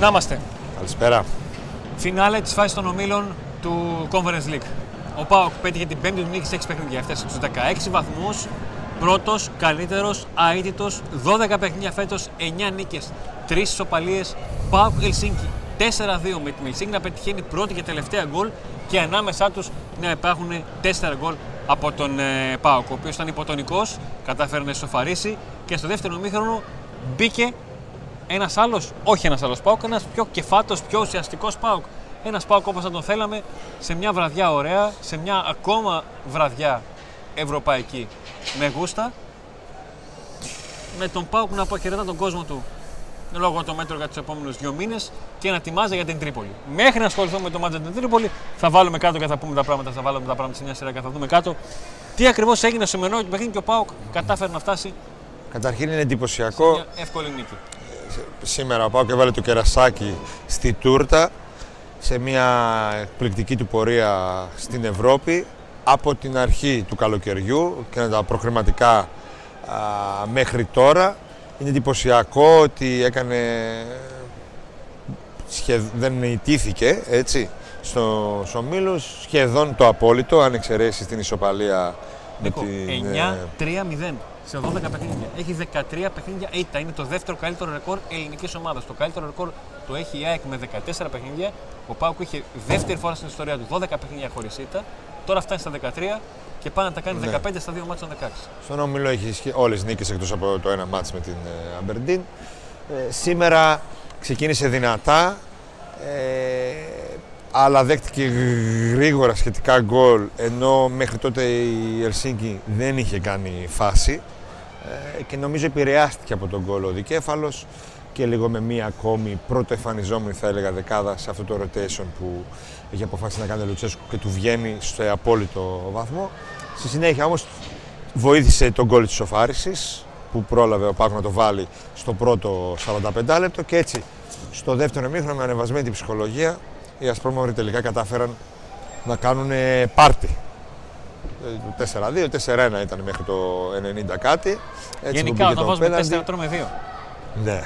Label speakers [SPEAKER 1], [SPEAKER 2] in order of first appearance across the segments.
[SPEAKER 1] Να είμαστε.
[SPEAKER 2] Καλησπέρα.
[SPEAKER 1] Φινάλε της φάσης των ομίλων του Conference League. Ο Πάοκ πέτυχε την πέμπτη του νίκη σε 6 παιχνίδια. Έφτασε στους 16 βαθμούς. Πρώτος, καλύτερος, αίτητος. 12 παιχνίδια φέτος, 9 νίκες, 3 ισοπαλίες. Πάοκ Ελσίνκι 4-2 με την Ελσίνκι να πετυχαίνει πρώτη και τελευταία γκολ και ανάμεσά τους να υπάρχουν 4 γκολ από τον ε, Πάοκ, ο οποίος ήταν υποτονικός, κατάφερε να ισοφαρίσει και στο δεύτερο μήχρονο μπήκε ένας άλλος, όχι ένας άλλος Πάοκ, ένας πιο κεφάτος, πιο ουσιαστικός Πάοκ. Ένας Πάοκ όπως θα τον θέλαμε, σε μια βραδιά ωραία, σε μια ακόμα βραδιά ευρωπαϊκή με γούστα. Με τον Πάοκ να αποχαιρετά τον κόσμο του λόγω των μέτρων για τους επόμενους δύο μήνες και να ετοιμάζει για την Τρίπολη. Μέχρι να ασχοληθούμε με το μάτζα την Τρίπολη, θα βάλουμε κάτω και θα πούμε τα πράγματα. Θα βάλουμε τα πράγματα σε μια σειρά και θα δούμε κάτω τι ακριβώς έγινε στο μενό του παιχνίδι και ο Πάοκ κατάφερε να φτάσει
[SPEAKER 2] Καταρχήν είναι
[SPEAKER 1] σε
[SPEAKER 2] εντυπωσιακό.
[SPEAKER 1] μια εύκολη νίκη.
[SPEAKER 2] Σήμερα ο Πάοκ έβαλε το κερασάκι στη τούρτα σε μια εκπληκτική του πορεία στην Ευρώπη από την αρχή του καλοκαιριού και τα προκριματικά α, μέχρι τώρα. Είναι εντυπωσιακό ότι έκανε σχεδ... δεν ιτήθηκε έτσι στο Ομίλους σχεδόν το απόλυτο αν εξαιρέσεις την ισοπαλία
[SPEAKER 1] Νίκο,
[SPEAKER 2] την,
[SPEAKER 1] 9-3-0 σε 12 παιχνίδια. Έχει 13 παιχνίδια ήττα. Είναι το δεύτερο καλύτερο ρεκόρ ελληνικής ομάδας. Το καλύτερο ρεκόρ το έχει η ΑΕΚ με 14 παιχνίδια. Ο Πάουκ είχε δεύτερη φορά στην ιστορία του 12 παιχνίδια χωρίς ήττα. Τώρα φτάνει στα 13 και πάει να τα κάνει
[SPEAKER 2] Ναι.
[SPEAKER 1] 15 στα δύο μάτια των 16.
[SPEAKER 2] Στον Όμιλο έχεις όλες τι νίκες εκτός από το ένα μάτς με την ε, Αμπερντίν. Ε, σήμερα ξεκίνησε δυνατά, ε, αλλά δέχτηκε γρήγορα σχετικά γκολ, ενώ μέχρι τότε η Ελσίνκη δεν είχε κάνει φάση ε, και νομίζω επηρεάστηκε από τον γκολ ο Δικέφαλος και λίγο με μία ακόμη πρώτο εμφανιζόμενη θα έλεγα δεκάδα σε αυτό το rotation που έχει αποφασίσει να κάνει ο Λουτσέσκου και του βγαίνει στο απόλυτο βαθμό. Στη συνέχεια όμως βοήθησε τον γκολ της σοφάρισης που πρόλαβε ο Πάκου να το βάλει στο πρώτο 45 λεπτό και έτσι στο δεύτερο μήχρονο με ανεβασμένη την ψυχολογία οι Ασπρόμαυροι τελικά κατάφεραν να κάνουν πάρτι. Ε, Το 4-2, 4-1 ήταν μέχρι το 90 κάτι. Έτσι που
[SPEAKER 1] Γενικά,
[SPEAKER 2] πήγε
[SPEAKER 1] όταν
[SPEAKER 2] το
[SPEAKER 1] βάζουμε
[SPEAKER 2] πέναλτι.
[SPEAKER 1] 4 τρώμε 2.
[SPEAKER 2] Ναι.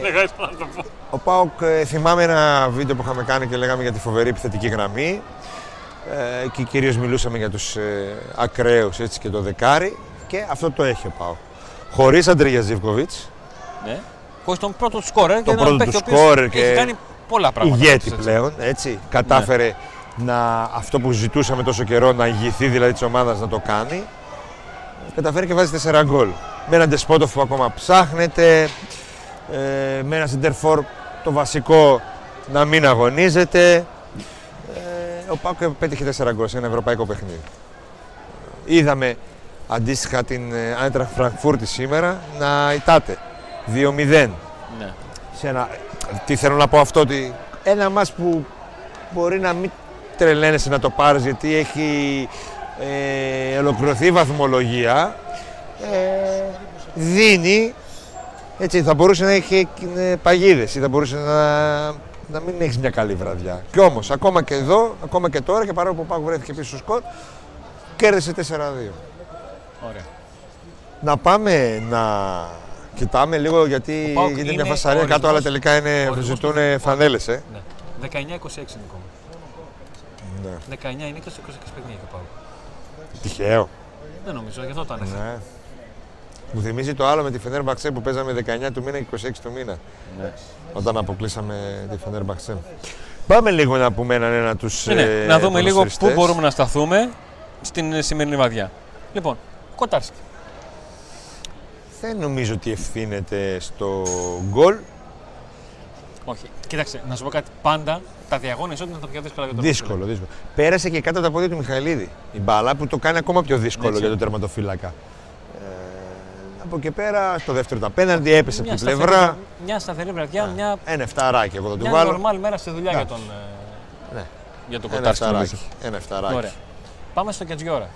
[SPEAKER 1] Λέγα να το πω.
[SPEAKER 2] Ο Πάοκ ε, θυμάμαι ένα βίντεο που είχαμε κάνει και λέγαμε για τη φοβερή επιθετική γραμμή ε, και κυρίως μιλούσαμε για τους ε, ακραίους έτσι, και το δεκάρι και αυτό το έχει ο Πάοκ. Χωρίς Αντρίγια Ζιβκοβιτς,
[SPEAKER 1] Ναι. Χωρίς τον πρώτο του σκόρερ και
[SPEAKER 2] Τον
[SPEAKER 1] έναν
[SPEAKER 2] πρώτο
[SPEAKER 1] παίκτη
[SPEAKER 2] του
[SPEAKER 1] ο οποίος
[SPEAKER 2] σκόρερ
[SPEAKER 1] έχει
[SPEAKER 2] και
[SPEAKER 1] κάνει πολλά πράγματα.
[SPEAKER 2] ηγέτη
[SPEAKER 1] φέτος, έτσι.
[SPEAKER 2] πλέον, έτσι. Κατάφερε να, αυτό που ζητούσαμε τόσο καιρό, να ηγηθεί δηλαδή της ομάδας να το κάνει. Καταφέρει και βάζει 4 γκολ. Με έναν Ντεσπότοφ που ακόμα ψάχνεται, ε, με ένα Σιντερφόρ το βασικό να μην αγωνίζεται. Ε, ο Πάκο πέτυχε 4 γκολ σε ένα ευρωπαϊκό παιχνίδι. Είδαμε αντίστοιχα την Άιντραχ Φραγκφούρτη σήμερα να ητάται 2-0
[SPEAKER 1] Ναι.
[SPEAKER 2] σε ένα... Τι θέλω να πω αυτό, ότι ένα μας που μπορεί να μην τρελαίνεσαι να το πάρεις γιατί έχει ε, ολοκληρωθεί η βαθμολογία, ε, δίνει, έτσι θα μπορούσε να έχει ε, παγίδες ή θα μπορούσε να, να μην έχεις μια καλή βραδιά. Κι όμως, ακόμα και εδώ, ακόμα και τώρα και παρόλο που ο Πάκου βρέθηκε πίσω στο σκορ, κέρδισε 4-2.
[SPEAKER 1] Ωραία.
[SPEAKER 2] Να πάμε να κοιτάμε λίγο γιατί
[SPEAKER 1] Ο Πάοκ
[SPEAKER 2] γίνεται
[SPEAKER 1] είναι
[SPEAKER 2] μια φασαρία
[SPEAKER 1] ο
[SPEAKER 2] κάτω, αλλά
[SPEAKER 1] ορισμός-
[SPEAKER 2] τελικά είναι,
[SPEAKER 1] ο ορισμός
[SPEAKER 2] ζητούν
[SPEAKER 1] του-
[SPEAKER 2] φανέλες, ε.
[SPEAKER 1] Ναι. 19-26 Νικό.
[SPEAKER 2] Ναι.
[SPEAKER 1] 19 είναι και στο 26 παιχνίδια και πάω.
[SPEAKER 2] Τυχαίο.
[SPEAKER 1] Δεν νομίζω, γι' αυτό το ανέφερα.
[SPEAKER 2] Ναι. Μου θυμίζει το άλλο με τη Φενέρ Μπαξέ που παίζαμε 19 του μήνα και 26 του μήνα.
[SPEAKER 1] Ναι.
[SPEAKER 2] Όταν αποκλείσαμε τη Φενέρ Μπαξέ. Πάμε λίγο να πούμε έναν ένα τους
[SPEAKER 1] Ναι, ναι.
[SPEAKER 2] ε,
[SPEAKER 1] να δούμε λίγο πού
[SPEAKER 2] ποδοσφαιριστές.
[SPEAKER 1] μπορούμε να σταθούμε στην ε, σημερινή βαδιά. Λοιπόν, Κοτάρσκι.
[SPEAKER 2] Δεν νομίζω ότι ευθύνεται στο γκολ.
[SPEAKER 1] Όχι. Κοίταξε, να σου πω κάτι. Πάντα τα διαγώνια ισότητα είναι τα πιο δύσκολα για τον
[SPEAKER 2] Δύσκολο, δύσκολο. Πέρασε και κάτω από τα πόδια του Μιχαηλίδη η μπάλα που το κάνει ακόμα πιο δύσκολο
[SPEAKER 1] Έτσι.
[SPEAKER 2] για τον τερματοφύλακα. Ε, από εκεί πέρα, στο δεύτερο τα πέναντι έπεσε από
[SPEAKER 1] Μια
[SPEAKER 2] την
[SPEAKER 1] σταθερή,
[SPEAKER 2] πλευρά.
[SPEAKER 1] μια σταθερή βραδιά, μια,
[SPEAKER 2] Ένα εφταράκι εγώ θα του
[SPEAKER 1] μια
[SPEAKER 2] βάλω.
[SPEAKER 1] normal μέρα στη δουλειά για τον, ε,
[SPEAKER 2] Ναι.
[SPEAKER 1] για τον
[SPEAKER 2] Ένα
[SPEAKER 1] Κοτάρσκι. νομίζω.
[SPEAKER 2] εφταράκι. Ένα εφταράκι.
[SPEAKER 1] Ωραία. Πάμε στο Κετζιόρα.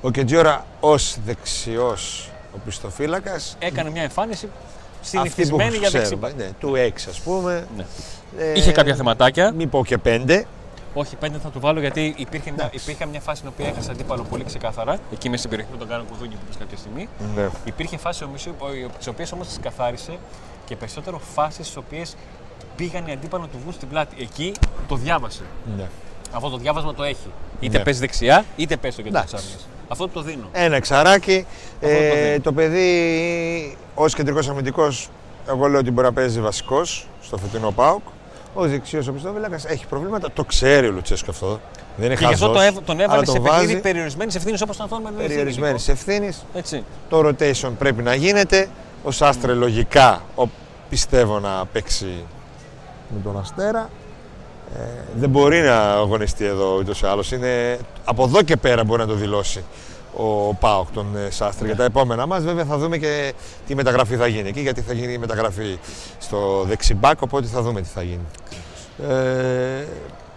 [SPEAKER 2] Ο Κετζιόρα ως δεξιός οπισθοφύλακας
[SPEAKER 1] Έκανε μια εμφάνιση
[SPEAKER 2] αυτή που
[SPEAKER 1] συνηθισμένη για δεξί.
[SPEAKER 2] ξέρουμε, ναι, του 6 ας πούμε.
[SPEAKER 1] Ναι.
[SPEAKER 2] Ε,
[SPEAKER 1] Είχε κάποια θεματάκια.
[SPEAKER 2] Μη πω και 5.
[SPEAKER 1] Όχι, πέντε θα του βάλω γιατί υπήρχε μια, υπήρχε μια φάση στην οποία έχασε αντίπαλο πολύ ξεκάθαρα. Εκεί μέσα στην περιοχή που τον κάνω κουδούνι που είπες κάποια στιγμή.
[SPEAKER 2] Ναι.
[SPEAKER 1] Υπήρχε φάση τις οποίες όμως τις καθάρισε και περισσότερο φάσεις στις οποίες πήγαν οι αντίπαλοι να του βγουν στην πλάτη. Εκεί το διάβασε.
[SPEAKER 2] Ναι.
[SPEAKER 1] Αυτό το διάβασμα το έχει. Είτε
[SPEAKER 2] Ναι.
[SPEAKER 1] παίζει δεξιά, είτε παίζει στο κέντρο της
[SPEAKER 2] Εντάξει.
[SPEAKER 1] Άμυνα. Αυτό το δίνω.
[SPEAKER 2] Ένα εξαράκι.
[SPEAKER 1] Αυτό το
[SPEAKER 2] Ε,
[SPEAKER 1] δίνει.
[SPEAKER 2] το παιδί ως κεντρικός αμυντικός, εγώ λέω ότι μπορεί να παίζει βασικός στο φετινό ΠΑΟΚ. Ο δεξιός ο πιστόβιλακα έχει προβλήματα. Το ξέρει ο Λουτσέσκο αυτό. Δεν είναι
[SPEAKER 1] Και γι' αυτό
[SPEAKER 2] χαζός,
[SPEAKER 1] το έβ- τον έβαλε
[SPEAKER 2] αλλά
[SPEAKER 1] σε
[SPEAKER 2] το
[SPEAKER 1] παιχνίδι
[SPEAKER 2] βάζει
[SPEAKER 1] περιορισμένης ευθύνης όπως ήταν αυτό με τον
[SPEAKER 2] περιορισμένη ευθύνης.
[SPEAKER 1] Έτσι.
[SPEAKER 2] Το rotation πρέπει να γίνεται. Ο Σάστρε λογικά ο, πιστεύω να παίξει με τον Αστέρα. Ε, δεν μπορεί να αγωνιστεί εδώ ούτως ή άλλως. Από εδώ και πέρα μπορεί να το δηλώσει ο Πάοκ τον ε, Σάστρε για τα επόμενα μας. Βέβαια θα δούμε και τι μεταγραφή θα γίνει εκεί, γιατί θα γίνει η μεταγραφή στο δεξιμπάκ, οπότε θα δούμε τι θα γίνει. Ε,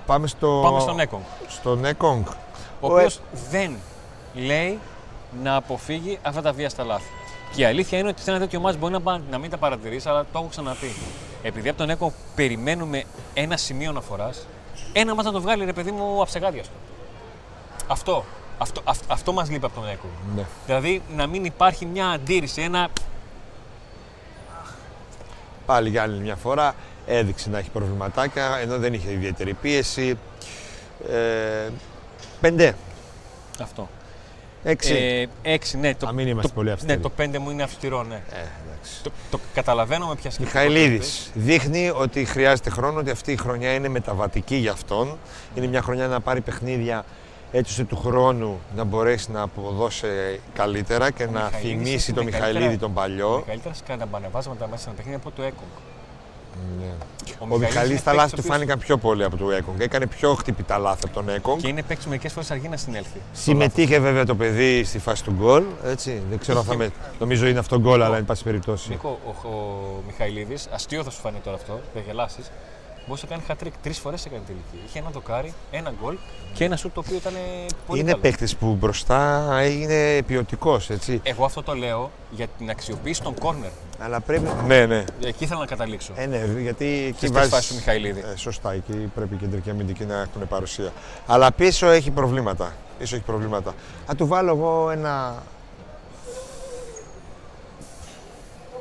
[SPEAKER 2] πάμε στο.
[SPEAKER 1] Πάμε στον Έκογκ.
[SPEAKER 2] στον Ekong.
[SPEAKER 1] Ο
[SPEAKER 2] Ο
[SPEAKER 1] οποίος
[SPEAKER 2] Ε-
[SPEAKER 1] δεν λέει να αποφύγει αυτά τα βία στα λάθη. Και η αλήθεια είναι ότι σε ένα τέτοιο μάτς μπορεί να, πα- να μην τα παρατηρήσει, αλλά το έχω ξαναπεί. Επειδή από τον Έκο περιμένουμε ένα σημείο αναφοράς, ένα μάτς να το βγάλει ρε παιδί μου αψεγάδιαστο. Αυτό. Αυτό, αυ, αυτό μας λείπει από τον Έκο.
[SPEAKER 2] Ναι.
[SPEAKER 1] Δηλαδή να μην υπάρχει μια αντίρρηση, ένα.
[SPEAKER 2] Πάλι για άλλη μια φορά έδειξε να έχει προβληματάκια ενώ δεν είχε ιδιαίτερη πίεση. Ε, πέντε,
[SPEAKER 1] Αυτό.
[SPEAKER 2] έξι.
[SPEAKER 1] Ε, έξι, ναι. Το,
[SPEAKER 2] Να μην είμαστε
[SPEAKER 1] το,
[SPEAKER 2] πολύ αυστηροί.
[SPEAKER 1] Ναι, το πέντε μου είναι αυστηρό, ναι.
[SPEAKER 2] Ε, εντάξει.
[SPEAKER 1] Το, το καταλαβαίνω με ποια σκέφτεται.
[SPEAKER 2] Μιχαηλίδης δείχνει ότι χρειάζεται χρόνο, ότι αυτή η χρονιά είναι μεταβατική για αυτόν. Είναι μια χρονιά να πάρει παιχνίδια έτσι ώστε του χρόνου να μπορέσει να αποδώσει καλύτερα και
[SPEAKER 1] Ο
[SPEAKER 2] να
[SPEAKER 1] Μιχαηλίδης
[SPEAKER 2] θυμίσει
[SPEAKER 1] έχει
[SPEAKER 2] τον
[SPEAKER 1] μεγαλύτερα-
[SPEAKER 2] Μιχαηλίδη τον παλιό.
[SPEAKER 1] Καλύτερα σκαναμπανεβάσματα μέσα σε ένα παιχνίδι από το Έκογκ.
[SPEAKER 2] Ναι.
[SPEAKER 1] Ο,
[SPEAKER 2] Ο Μιχαηλίδης
[SPEAKER 1] είναι
[SPEAKER 2] τα λάθη
[SPEAKER 1] παίκτης
[SPEAKER 2] του
[SPEAKER 1] ο οποίος-
[SPEAKER 2] φάνηκαν πιο πολύ από το Έκογκ. Έκανε πιο χτυπητά λάθη από τον Έκογκ.
[SPEAKER 1] Και είναι παίκτης μερικές φορές αργεί να συνέλθει.
[SPEAKER 2] Συμμετείχε βέβαια το παιδί στη φάση του γκολ. Έτσι. Δεν ξέρω αν θα με. Νομίζω είναι αυτό γκολ, αλλά εν πάση περιπτώσει.
[SPEAKER 1] Νίκο, ο, ο Μιχαηλίδης, αστείο θα σου φανεί τώρα αυτό, δεν γελάσεις. Μπορούσε να κάνει χατρίκ. Τρεις φορές έκανε τελική. Είχε ένα δοκάρι, ένα γκολ και ένα σουτ το οποίο ήταν πολύ
[SPEAKER 2] Είναι
[SPEAKER 1] καλό.
[SPEAKER 2] παίκτης που μπροστά έγινε ποιοτικός, έτσι.
[SPEAKER 1] Εγώ αυτό το λέω για την αξιοποίηση των κόρνερ.
[SPEAKER 2] Αλλά πρέπει. Ναι, ναι.
[SPEAKER 1] Εκεί ήθελα να καταλήξω.
[SPEAKER 2] Ε, ναι, γιατί εκεί
[SPEAKER 1] Στις
[SPEAKER 2] βάζεις-
[SPEAKER 1] φάσεις του Μιχαηλίδη.
[SPEAKER 2] Ε, σωστά, εκεί πρέπει οι κεντρικοί αμυντικοί να έχουν παρουσία. Αλλά πίσω έχει προβλήματα. Πίσω έχει προβλήματα. Θα του βάλω εγώ ένα.
[SPEAKER 1] Ναι,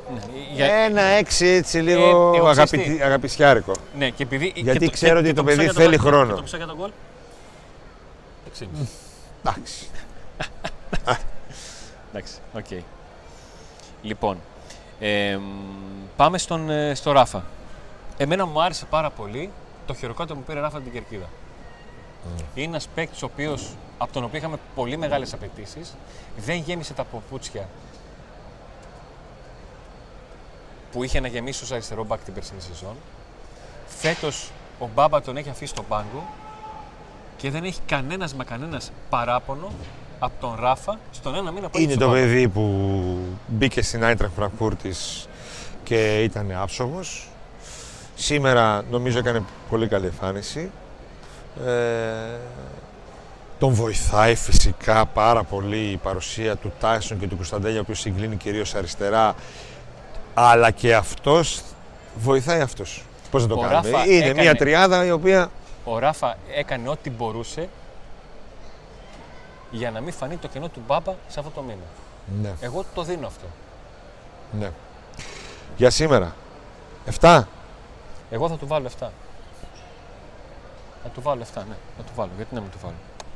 [SPEAKER 1] για-
[SPEAKER 2] Ένα έξι έτσι λίγο
[SPEAKER 1] Ε, εγώ ξέρεις τι.
[SPEAKER 2] αγαπητι... αγαπησιάρικο.
[SPEAKER 1] ναι, και επειδή.
[SPEAKER 2] Γιατί
[SPEAKER 1] και
[SPEAKER 2] ξέρω ότι
[SPEAKER 1] και
[SPEAKER 2] το
[SPEAKER 1] μισό
[SPEAKER 2] παιδί
[SPEAKER 1] για
[SPEAKER 2] θέλει
[SPEAKER 1] γκολ.
[SPEAKER 2] χρόνο.
[SPEAKER 1] Και το μισό για τον γκολ. 6,5.
[SPEAKER 2] Εντάξει.
[SPEAKER 1] Εντάξει, οκ. Λοιπόν, εμ, πάμε στον, ε, στο Ράφα. Εμένα μου άρεσε πάρα πολύ το χειροκρότημα που πήρε Ράφα την κερκίδα. Είναι ένας παίκτης ο οποίο, από τον οποίο είχαμε πολύ μεγάλες απαιτήσεις, δεν γέμισε τα παπούτσια που είχε να γεμίσει ως αριστερό μπακ την περσινή σεζόν. Φέτος ο Μπάμπα τον έχει αφήσει στον πάγκο και δεν έχει κανένας μα κανένας παράπονο από τον Ράφα στον ένα μήνα που έχει
[SPEAKER 2] Είναι
[SPEAKER 1] στον
[SPEAKER 2] το
[SPEAKER 1] πάγκο.
[SPEAKER 2] παιδί που μπήκε στην Άιτραχ Φραγκφούρτης και ήταν άψογος. Σήμερα νομίζω έκανε πολύ καλή εμφάνιση. Ε, τον βοηθάει φυσικά πάρα πολύ η παρουσία του Τάισον και του Κωνσταντέλια, ο οποίος συγκλίνει κυρίως αριστερά, αλλά και αυτός βοηθάει αυτός. Πώς να το
[SPEAKER 1] Ο
[SPEAKER 2] κάνουμε;
[SPEAKER 1] Ράφα
[SPEAKER 2] Είναι
[SPEAKER 1] έκανε-
[SPEAKER 2] μια τριάδα η οποία
[SPEAKER 1] Ο Ράφα έκανε ό,τι μπορούσε για να μην φανεί το κενό του Μπάμπα σε αυτό το μήνα.
[SPEAKER 2] ναι,
[SPEAKER 1] Εγώ το δίνω αυτό.
[SPEAKER 2] ναι. Για σήμερα. 7.
[SPEAKER 1] Εγώ θα του βάλω 7. Θα του βάλω 7, ναι. Θα του βάλω. Γιατί να μην του βάλω;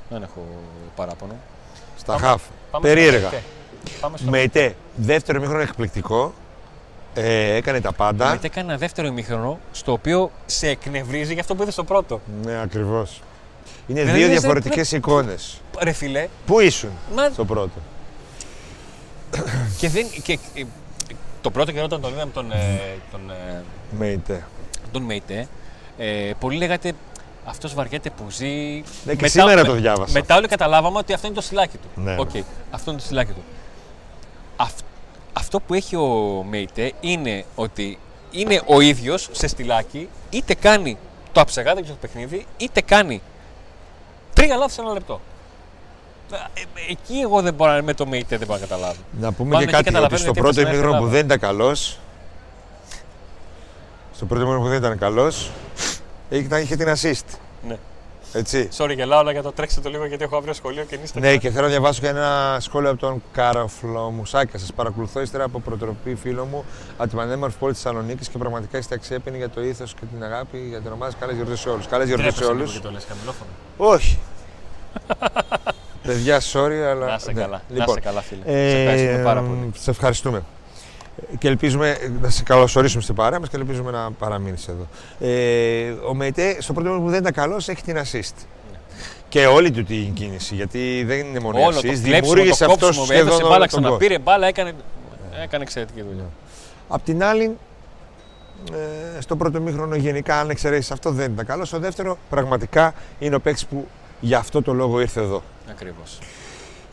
[SPEAKER 1] Δεν έχω παράπονο.
[SPEAKER 2] Στα
[SPEAKER 1] Πάμε-
[SPEAKER 2] χαφ.
[SPEAKER 1] Πάμε
[SPEAKER 2] Περίεργα.
[SPEAKER 1] στο Μεϊτέ. Πάμε στο
[SPEAKER 2] Μεϊτέ, δεύτερο μήχρονο εκπληκτικό. Ε, έκανε τα πάντα.
[SPEAKER 1] Μεϊτέ έκανε ένα δεύτερο ημίχρονο στο οποίο σε εκνευρίζει για αυτό που είδες στο πρώτο.
[SPEAKER 2] Ναι, ακριβώς. Είναι
[SPEAKER 1] Δηλαδή,
[SPEAKER 2] δύο
[SPEAKER 1] δεν-
[SPEAKER 2] διαφορετικές εικόνες.
[SPEAKER 1] Ρε φιλέ,
[SPEAKER 2] Πού ήσουν
[SPEAKER 1] μα
[SPEAKER 2] στο πρώτο;
[SPEAKER 1] και, δεν, και, ε, το πρώτο καιρό όταν τον είδαμε τον, ε, τον, ε,
[SPEAKER 2] Μεϊτέ.
[SPEAKER 1] τον Μεϊτέ, ε, πολλοί λέγατε αυτός βαριέται που ζει.
[SPEAKER 2] Ναι, και σήμερα το διάβασα.
[SPEAKER 1] Μετά όλοι καταλάβαμε ότι αυτό είναι το στυλάκι του.
[SPEAKER 2] Ναι.
[SPEAKER 1] Οκ, αυτό είναι το στυλάκι του. Αυ- αυτό που έχει ο Μεϊτέ είναι ότι είναι ο ίδιος σε στυλάκι, είτε κάνει το αψεγάδιαστο στο παιχνίδι, είτε κάνει τρία λάθη σε ένα λεπτό. Ε, ε, εκεί εγώ δεν μπορώ, με το Μεϊτέ δεν μπορώ να καταλάβω.
[SPEAKER 2] Να πούμε
[SPEAKER 1] Μάλλον
[SPEAKER 2] και
[SPEAKER 1] εκεί
[SPEAKER 2] κάτι ότι
[SPEAKER 1] καταλαβαίνω
[SPEAKER 2] στο
[SPEAKER 1] γιατί
[SPEAKER 2] πρώτο
[SPEAKER 1] έφτασε
[SPEAKER 2] ημίχρονο
[SPEAKER 1] στην
[SPEAKER 2] που
[SPEAKER 1] Ελλάδα.
[SPEAKER 2] δεν ήταν καλός. Στο πρώτο ημίχρονο που δεν ήταν καλός, είχε, είχε την assist.
[SPEAKER 1] Ναι.
[SPEAKER 2] Έτσι.
[SPEAKER 3] Sorry, γελάω, αλλά για το τρέξτε το λίγο γιατί έχω αύριο σχολείο και είστε.
[SPEAKER 2] Ναι, και θέλω να διαβάσω και ένα σχόλιο από τον Καραφλό Μουσάκια. Σας παρακολουθώ ύστερα από προτροπή φίλο μου από την πανέμορφη πόλη της Θεσσαλονίκης και πραγματικά είστε αξιέπαινοι για το ήθος και την αγάπη για την ομάδα. Καλές γιορτές σε όλους. Καλές γιορτές σε όλους.
[SPEAKER 3] Και το λες χαμηλόφωνο.
[SPEAKER 2] Όχι. Παιδιά, sorry, αλλά.
[SPEAKER 3] Να είσαι
[SPEAKER 2] ναι.
[SPEAKER 3] καλά. Να
[SPEAKER 2] Λοιπόν,
[SPEAKER 3] είσαι καλά, φίλε. σε ευχαριστούμε πάρα πολύ.
[SPEAKER 2] σε ευχαριστούμε. Και ελπίζουμε να σε καλωσορίσουμε στην παρέα μας και ελπίζουμε να παραμείνεις εδώ. Ε, ο Μεϊτέ, στο πρώτο που δεν ήταν καλός, έχει την assist. Και όλη του την κίνηση, γιατί δεν είναι μόνο η
[SPEAKER 3] Όλο το
[SPEAKER 2] assist.
[SPEAKER 3] κλέψιμο,
[SPEAKER 2] Δημιούργησε
[SPEAKER 3] το
[SPEAKER 2] αυτός
[SPEAKER 3] κόψιμο, έδωσε
[SPEAKER 2] σχεδόν
[SPEAKER 3] μπάλα,
[SPEAKER 2] όλο τον γκολ.
[SPEAKER 3] ξαναπήρε μπάλα, έκανε, έκανε εξαιρετική δουλειά.
[SPEAKER 2] Απ' την άλλη, ε, στο πρώτο μήχρονο γενικά, αν εξαιρέσεις αυτό, δεν ήταν καλός. Στο δεύτερο, πραγματικά είναι ο παίκτης που γι' αυτό το λόγο ήρθε εδώ.
[SPEAKER 3] Ακριβώς.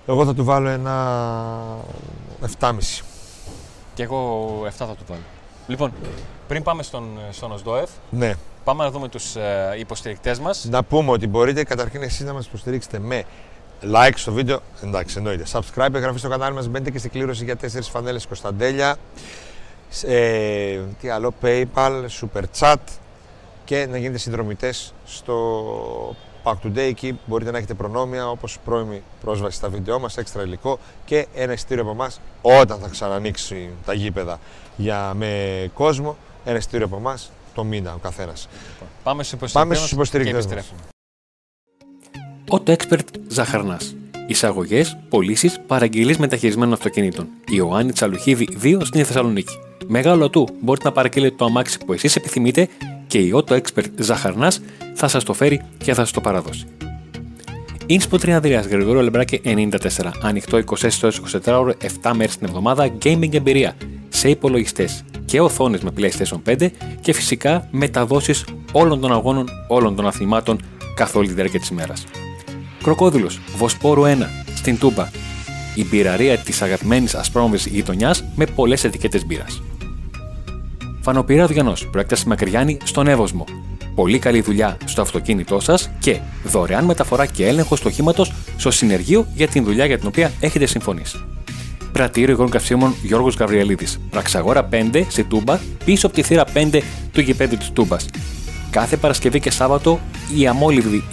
[SPEAKER 2] Εγώ θα του βάλω ένα 7,5.
[SPEAKER 3] Και εγώ 7 θα του βάλω. Λοιπόν, πριν πάμε στον, στον ΟΣΔΟΕΦ,
[SPEAKER 2] Ναι.
[SPEAKER 3] πάμε να δούμε τους ε, υποστηρικτές μας.
[SPEAKER 2] Να πούμε ότι μπορείτε καταρχήν εσείς να μας υποστηρίξετε με like στο βίντεο, εντάξει εννοείται, subscribe, εγγραφή στο κανάλι μας, μπαίνετε και στην κλήρωση για 4 φανέλες Κωνσταντέλια, ε, τι άλλο, PayPal, Super Chat και να γίνετε συνδρομητές στο Pack Today. Εκεί μπορείτε να έχετε προνόμια όπως πρώιμη πρόσβαση στα βίντεό μας, έξτρα υλικό και ένα εισιτήριο από εμάς όταν θα ξανανοίξει τα γήπεδα για, με κόσμο. Ένα εισιτήριο από εμάς το μήνα ο καθένας.
[SPEAKER 3] Πάμε στους υποστηρικτές,
[SPEAKER 2] Πάμε
[SPEAKER 3] μας
[SPEAKER 2] στους
[SPEAKER 3] και
[SPEAKER 2] υποστηρικτές μας.
[SPEAKER 3] επιστρέφουμε.
[SPEAKER 1] Auto Expert Ζαχαρνάς. Εισαγωγές, πωλήσεις, παραγγελίες μεταχειρισμένων αυτοκινήτων. Ιωάννη Τσαλουχίδη 2 στην Θεσσαλονίκη. Μεγάλο ατού μπορείτε να παραγγείλετε το αμάξι που εσείς επιθυμείτε και η Auto Expert Ζαχαρνάς θα σας το φέρει και θα σας το παραδώσει. Ίνσπο Τριανδρία Γρηγορό Λεμπράκη 94. Ανοιχτό 24 ώρε 24 ώρε 7 μέρες την εβδομάδα. Gaming εμπειρία σε υπολογιστές και οθόνες με PlayStation 5 και φυσικά μεταδόσεις όλων των αγώνων, όλων των αθλημάτων καθ' όλη τη διάρκεια της ημέρας. Κροκόδηλος, Βοσπόρου 1, στην Τούμπα. Η μπειραρία της αγαπημένης ασπρόμαυρη γειτονιάς με πολλές ετικέτες μπύρας. Φανοπηρά Διανό, προέκταση Μακριάνη στον Εύωσμο. Πολύ καλή δουλειά στο αυτοκίνητό σας και δωρεάν μεταφορά και έλεγχο του οχήματο στο συνεργείο για την δουλειά για την οποία έχετε συμφωνήσει. Πρατήριο υγρών καυσίμων Γιώργος Γαβριελίδη. Πραξαγόρα 5 σε Τούμπα, πίσω από τη θύρα 5 του γηπέδου της Τούμπας. Κάθε Παρασκευή και Σάββατο η αμόλυβδη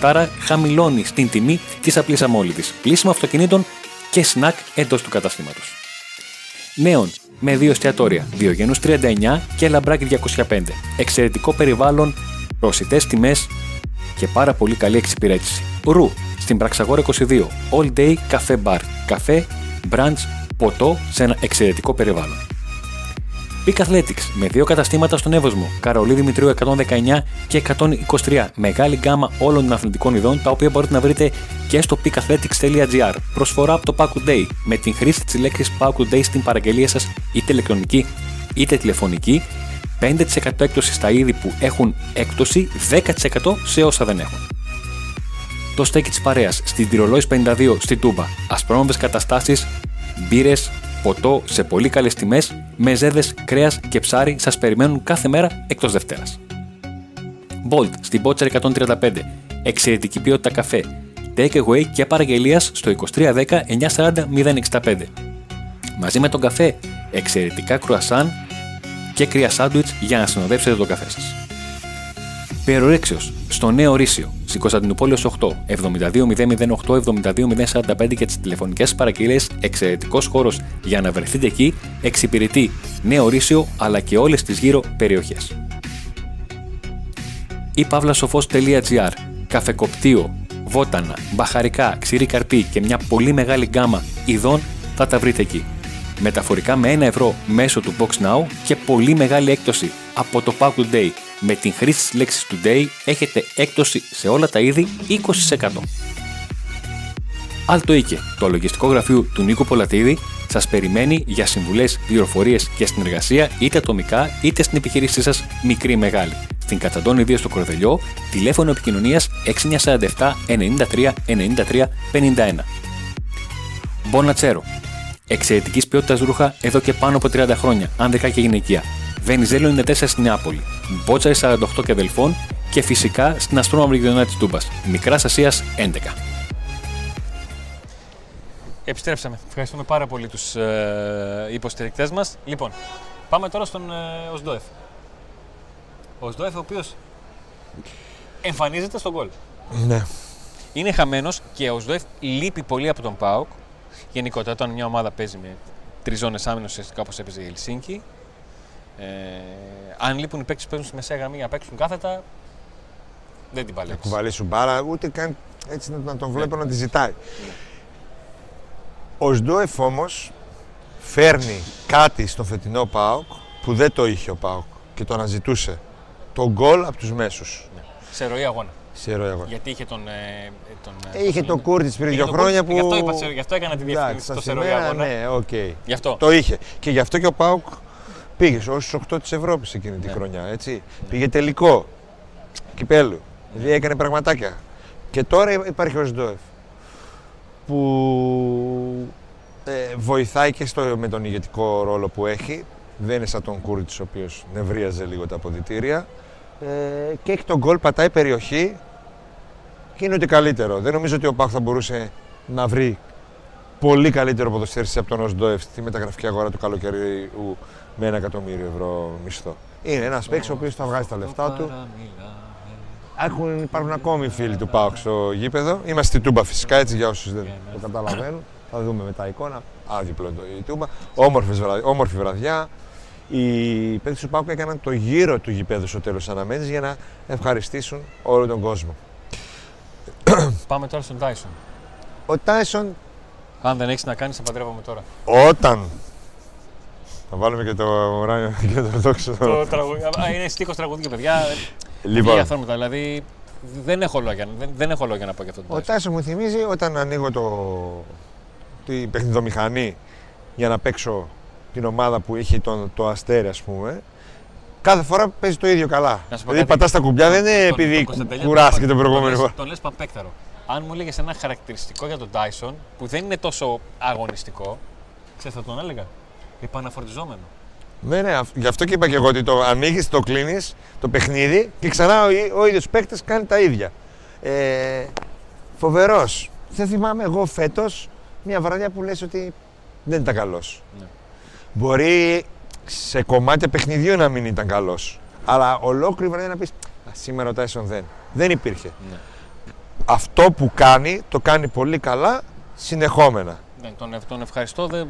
[SPEAKER 1] 98 χαμηλώνει στην τιμή της απλής αμόλυβδης. Πλήσιμο αυτοκινήτων και σνακ εντός του καταστήματος. Νέων με δύο εστιατόρια, Διογένου 39 και Λαμπράκη 205. Εξαιρετικό περιβάλλον, προσιτέ τιμές και πάρα πολύ καλή εξυπηρέτηση. Ρου στην Πραξαγόρα 22. All day cafe bar. Καφέ, brunch, ποτό σε ένα εξαιρετικό περιβάλλον. Peak Athletics με δύο καταστήματα στον Εύωσμο, Καρολί Δημητρίου 119 και 123. Μεγάλη γκάμα όλων των αθλητικών ειδών, τα οποία μπορείτε να βρείτε και στο peakathletics.gr. Προσφορά από το Paco Day με την χρήση της λέξης Paco Day στην παραγγελία σας, είτε ηλεκτρονική είτε τηλεφωνική. 5% έκπτωση στα είδη που έχουν έκπτωση, 10% σε όσα δεν έχουν. Το στέκι της παρέας στην Τυρολόη 52 στη Τούμπα. Ασπρόμαυρες καταστάσεις, μπύρες, ποτό σε πολύ καλές τιμές, μεζέδε, κρέας και ψάρι σας περιμένουν κάθε μέρα εκτός Δευτέρας. Bolt στην Butcher 135. Εξαιρετική ποιότητα καφέ. Take away και παραγγελίας στο 2310 940 065. Μαζί με τον καφέ, εξαιρετικά κρουασάν και κρύα σάντουιτς για να συνοδεύσετε τον καφέ σας. Περορέξιος, στο νέο Ρήσιο, στην Κωνσταντινούπολη 8, 72008 72045 και τις τηλεφωνικές παραγγελίες εξαιρετικός χώρος για να βρεθείτε εκεί, εξυπηρετεί νέο Ρήσιο αλλά και όλες τις γύρω περιοχές. ή παύλασοφός.gr Καφεκοπτίο, βότανα, μπαχαρικά, ξηρή καρπί και μια πολύ μεγάλη γκάμα ειδών θα τα βρείτε εκεί. Μεταφορικά με 1 ευρώ μέσω του Box Now και πολύ μεγάλη έκπτωση από το Pack Today. Με την χρήση της λέξης Today έχετε έκπτωση σε όλα τα είδη 20%. Alto Ike, το λογιστικό γραφείο του Νίκου Πολατίδη, σας περιμένει για συμβουλές, πληροφορίες και συνεργασία είτε ατομικά είτε στην επιχείρησή σας μικρή ή μεγάλη. Στην Κατσαντώνη 2 στο Κορδελιό, τηλέφωνο επικοινωνίας 6947 93 93 51. Μπονατσέρο. Εξαιρετικής ποιότητας ρούχα εδώ και πάνω από 30 χρόνια, άνδεκα και γυναικεία. Βενιζέλο 94 στην Νεάπολη. Μπότσαρη 48 και αδελφών και φυσικά στην αστρόμαυρη γειτονιά της Τούμπας. Μικράς Ασίας 11.
[SPEAKER 3] Επιστρέψαμε. Ευχαριστούμε πάρα πολύ τους ε, υποστηρικτές μας. Λοιπόν, πάμε τώρα στον ε, Οσδόεφ. Ο Οσδόεφ ο οποίος εμφανίζεται στον γκολ.
[SPEAKER 2] Ναι.
[SPEAKER 1] Είναι χαμένος και ο Σδόεφ λείπει πολύ από τον Πάοκ. Γενικότερα, όταν μια ομάδα παίζει με τρεις ζώνες άμυνα, ουσιαστικά όπως έπαιζε η Ελσίνκη. Ε, αν λείπουν οι παίκτες που παίζουν στη μεσαία γραμμή για να παίξουν κάθετα, δεν την
[SPEAKER 2] Να
[SPEAKER 1] παλεύει.
[SPEAKER 2] κουβαλήσουν μπάρα, ούτε καν έτσι να- να τον βλέπω να τη ζητάει. Ο Σντόεφ όμως φέρνει κάτι στο φετινό ΠΑΟΚ που δεν το είχε ο ΠΑΟΚ και το αναζητούσε. Το γκολ από τους μέσους.
[SPEAKER 1] Σε ροή αγώνα.
[SPEAKER 2] Σε ροή αγώνα.
[SPEAKER 1] Γιατί είχε τον. Ε, τον ε,
[SPEAKER 2] Ε, Είχε
[SPEAKER 1] τον-
[SPEAKER 2] το Κούρτιτς πριν
[SPEAKER 1] Είχε
[SPEAKER 2] δύο
[SPEAKER 1] τον
[SPEAKER 2] χρόνια
[SPEAKER 1] Κούρτιτς,
[SPEAKER 2] που.
[SPEAKER 1] Γι' αυτό, είπα, σε- γι' αυτό έκανα τη
[SPEAKER 2] Εντάξει,
[SPEAKER 1] διευκρίνηση
[SPEAKER 2] στα
[SPEAKER 1] στο σε ροή
[SPEAKER 2] σημαία,
[SPEAKER 1] αγώνα.
[SPEAKER 2] Ναι, οκ.
[SPEAKER 1] Γι' αυτό.
[SPEAKER 2] Το είχε. Και γι' αυτό και ο Πάουκ πήγες ω 8 της Ευρώπης εκείνη τη
[SPEAKER 1] Ναι.
[SPEAKER 2] χρονιά. Έτσι. Πήγε τελικό κυπέλου. Δηλαδή έκανε πραγματάκια. Και τώρα υπάρχει ο Σντόεφ που ε, βοηθάει και στο, με τον ηγετικό ρόλο που έχει. Δεν είναι σαν τον Κούριτς ο οποίος νευρίαζε λίγο τα αποδητήρια. Ε, και έχει τον γκολ, πατάει περιοχή και είναι ότι καλύτερο. Δεν νομίζω ότι ο Πάχ θα μπορούσε να βρει πολύ καλύτερο ποδοσφαίριστη από τον Οσντόεφ στη μεταγραφική αγορά του καλοκαιριού με ένα εκατομμύριο ευρώ μισθό. Είναι ένας παίκτης ο οποίος θα βγάζει τα λεφτά του. Έχουν, υπάρχουν ακόμη φίλοι του Πάουκ στο γήπεδο. Είμαστε στη Τούμπα φυσικά, έτσι για όσους δεν το καταλαβαίνουν. Θα δούμε μετά εικόνα. Άδειπλο το η Τούμπα. Όμορφες βραδιά, όμορφη βραδιά. Οι παίκτες του Πάουκ έκαναν το γύρο του γηπέδου στο τέλος αναμένει για να ευχαριστήσουν όλο τον κόσμο.
[SPEAKER 1] Πάμε τώρα στον Τάισον.
[SPEAKER 2] Ο Τάισον
[SPEAKER 1] Αν δεν έχεις να κάνεις, σε παντρεύομαι τώρα.
[SPEAKER 2] όταν. Θα βάλουμε και το ουράνιο και το δόξο.
[SPEAKER 1] το τραγούδι. Α, είναι στίχος τραγουδιού, παιδιά.
[SPEAKER 2] Λοιπόν,
[SPEAKER 1] Για αυθόρμητα, δηλαδή δεν έχω, λόγια, δεν, δεν έχω λόγια να πω για αυτό το
[SPEAKER 2] Ο
[SPEAKER 1] Τάισον.
[SPEAKER 2] Τάσος μου θυμίζει όταν ανοίγω το, την παιχνιδομηχανή για να παίξω την ομάδα που είχε τον, το αστέρι, ας πούμε. Κάθε φορά παίζει το ίδιο καλά.
[SPEAKER 1] Να σου πω
[SPEAKER 2] Δηλαδή
[SPEAKER 1] κάτι.
[SPEAKER 2] πατάς τα κουμπιά, δεν είναι
[SPEAKER 1] Τον-
[SPEAKER 2] επειδή
[SPEAKER 1] τον Κωνσταντέλια
[SPEAKER 2] κουράστηκε
[SPEAKER 1] τον-
[SPEAKER 2] την προηγούμενη
[SPEAKER 1] τον
[SPEAKER 2] φορά.
[SPEAKER 1] λες- Τον λες παπέκταρο. Αν μου έλεγες ένα χαρακτηριστικό για τον Τάισον που δεν είναι τόσο αγωνιστικό, ξέρεις θα τον έλεγα. Επαναφορτιζόμενο.
[SPEAKER 2] Ναι, ναι, αυ- γι' αυτό και είπα και εγώ ότι το ανοίγεις, το κλείνεις, το παιχνίδι και ξανά ο, ί- ο ίδιος παίκτης κάνει τα ίδια. Ε, Φοβερός. Δεν θυμάμαι εγώ φέτος μια βραδιά που λες ότι δεν ήταν καλός.
[SPEAKER 1] Ναι.
[SPEAKER 2] Μπορεί σε κομμάτια παιχνιδιού να μην ήταν καλός. Αλλά ολόκληρη βραδιά να πεις σήμερα ο Τάισον δεν. Δεν υπήρχε.
[SPEAKER 1] Ναι.
[SPEAKER 2] Αυτό που κάνει, το κάνει πολύ καλά συνεχόμενα.
[SPEAKER 1] Ναι, τον, ευ- τον ευχαριστώ. Δεν,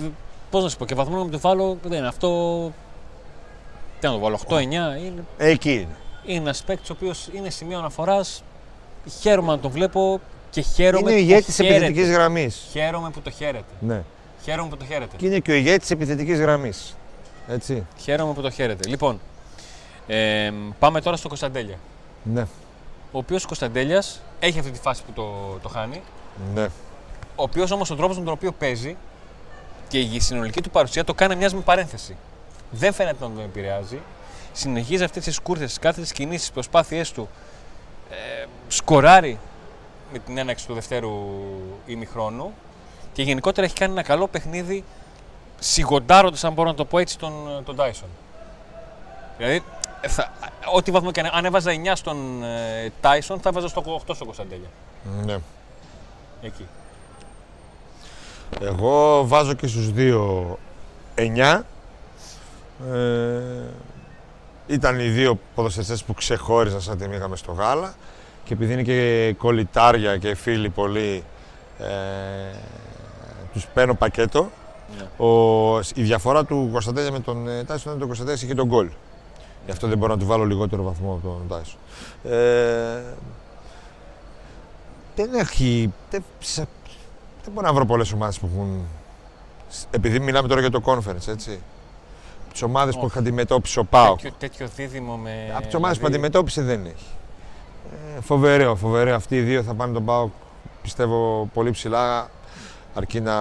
[SPEAKER 1] δεν, πώς να σου πω, και βαθμό να μου το βάλω, δεν είναι αυτό. Τι να το βάλω, 8-9. Είναι,
[SPEAKER 2] Εκεί είναι.
[SPEAKER 1] είναι ένας παίκτης ο οποίος είναι σημείο αναφοράς. Χαίρομαι να τον βλέπω και χαίρομαι
[SPEAKER 2] Είναι ο
[SPEAKER 1] που
[SPEAKER 2] ηγέτης τη
[SPEAKER 1] χαίρεται.
[SPEAKER 2] επιθετικής γραμμής.
[SPEAKER 1] Χαίρομαι που το χαίρεται.
[SPEAKER 2] Ναι.
[SPEAKER 1] Χαίρομαι που το χαίρεται.
[SPEAKER 2] Και είναι και ο ηγέτης τη επιθετικής γραμμής. Έτσι.
[SPEAKER 1] Χαίρομαι που το χαίρεται. Λοιπόν, ε, πάμε τώρα στο Κωνσταντέλια.
[SPEAKER 2] Ναι.
[SPEAKER 1] Ο οποίος Κωνσταντέλιας έχει αυτή τη φάση που το, το χάνει.
[SPEAKER 2] Ναι.
[SPEAKER 1] Ο οποίος όμως ο τρόπος με τον οποίο παίζει και η συνολική του παρουσία το κάνει να μοιάζει με παρένθεση. Δεν φαίνεται να τον επηρεάζει. Συνεχίζει αυτές τις κούρθε, τις κάθετες κινήσεις, τις προσπάθειές του. Ε, σκοράρει με την έναξη του δευτέρου ημιχρόνου και γενικότερα έχει κάνει ένα καλό παιχνίδι σιγοντάροντας, αν μπορώ να το πω έτσι, τον, τον Tyson. Δηλαδή, ε, θα, ό,τι βαθμό και αν, αν έβαζα 9 στον ε, Tyson, θα έβαζα στο 8 στον Κωνσταντέλια.
[SPEAKER 2] ναι.
[SPEAKER 1] Εκεί.
[SPEAKER 2] Εγώ βάζω και στους δύο 9. Ε, ήταν οι δύο ποδοσφαιριστές που ξεχώριζαν σαν τη μήγαμε στο γάλα και επειδή είναι και κολλητάρια και φίλοι πολύ ε, τους παίρνω πακέτο.
[SPEAKER 1] Ναι.
[SPEAKER 2] Ο, η διαφορά του Κωνσταντέλια με τον ε, Τάισον είναι ότι ο Κωνσταντέλιας είχε τον γκολ. Γι' αυτό δεν μπορώ να του βάλω λιγότερο βαθμό από τον Τάισον. Ε, δεν έχει. Δεν, σε- δεν μπορώ να βρω πολλές ομάδες που έχουν. Επειδή μιλάμε τώρα για το conference, έτσι. Τις ομάδες που
[SPEAKER 1] Όχι.
[SPEAKER 2] έχει αντιμετώπισε ο Πάοκ.
[SPEAKER 1] Τέτοιο, τέτοιο δίδυμο με.
[SPEAKER 2] Από τις ομάδες που
[SPEAKER 1] δηλαδή,
[SPEAKER 2] αντιμετώπισε δεν έχει. Ε, φοβερό, φοβερό. Αυτοί οι δύο θα πάνε τον Πάοκ πιστεύω πολύ ψηλά. Αρκεί να.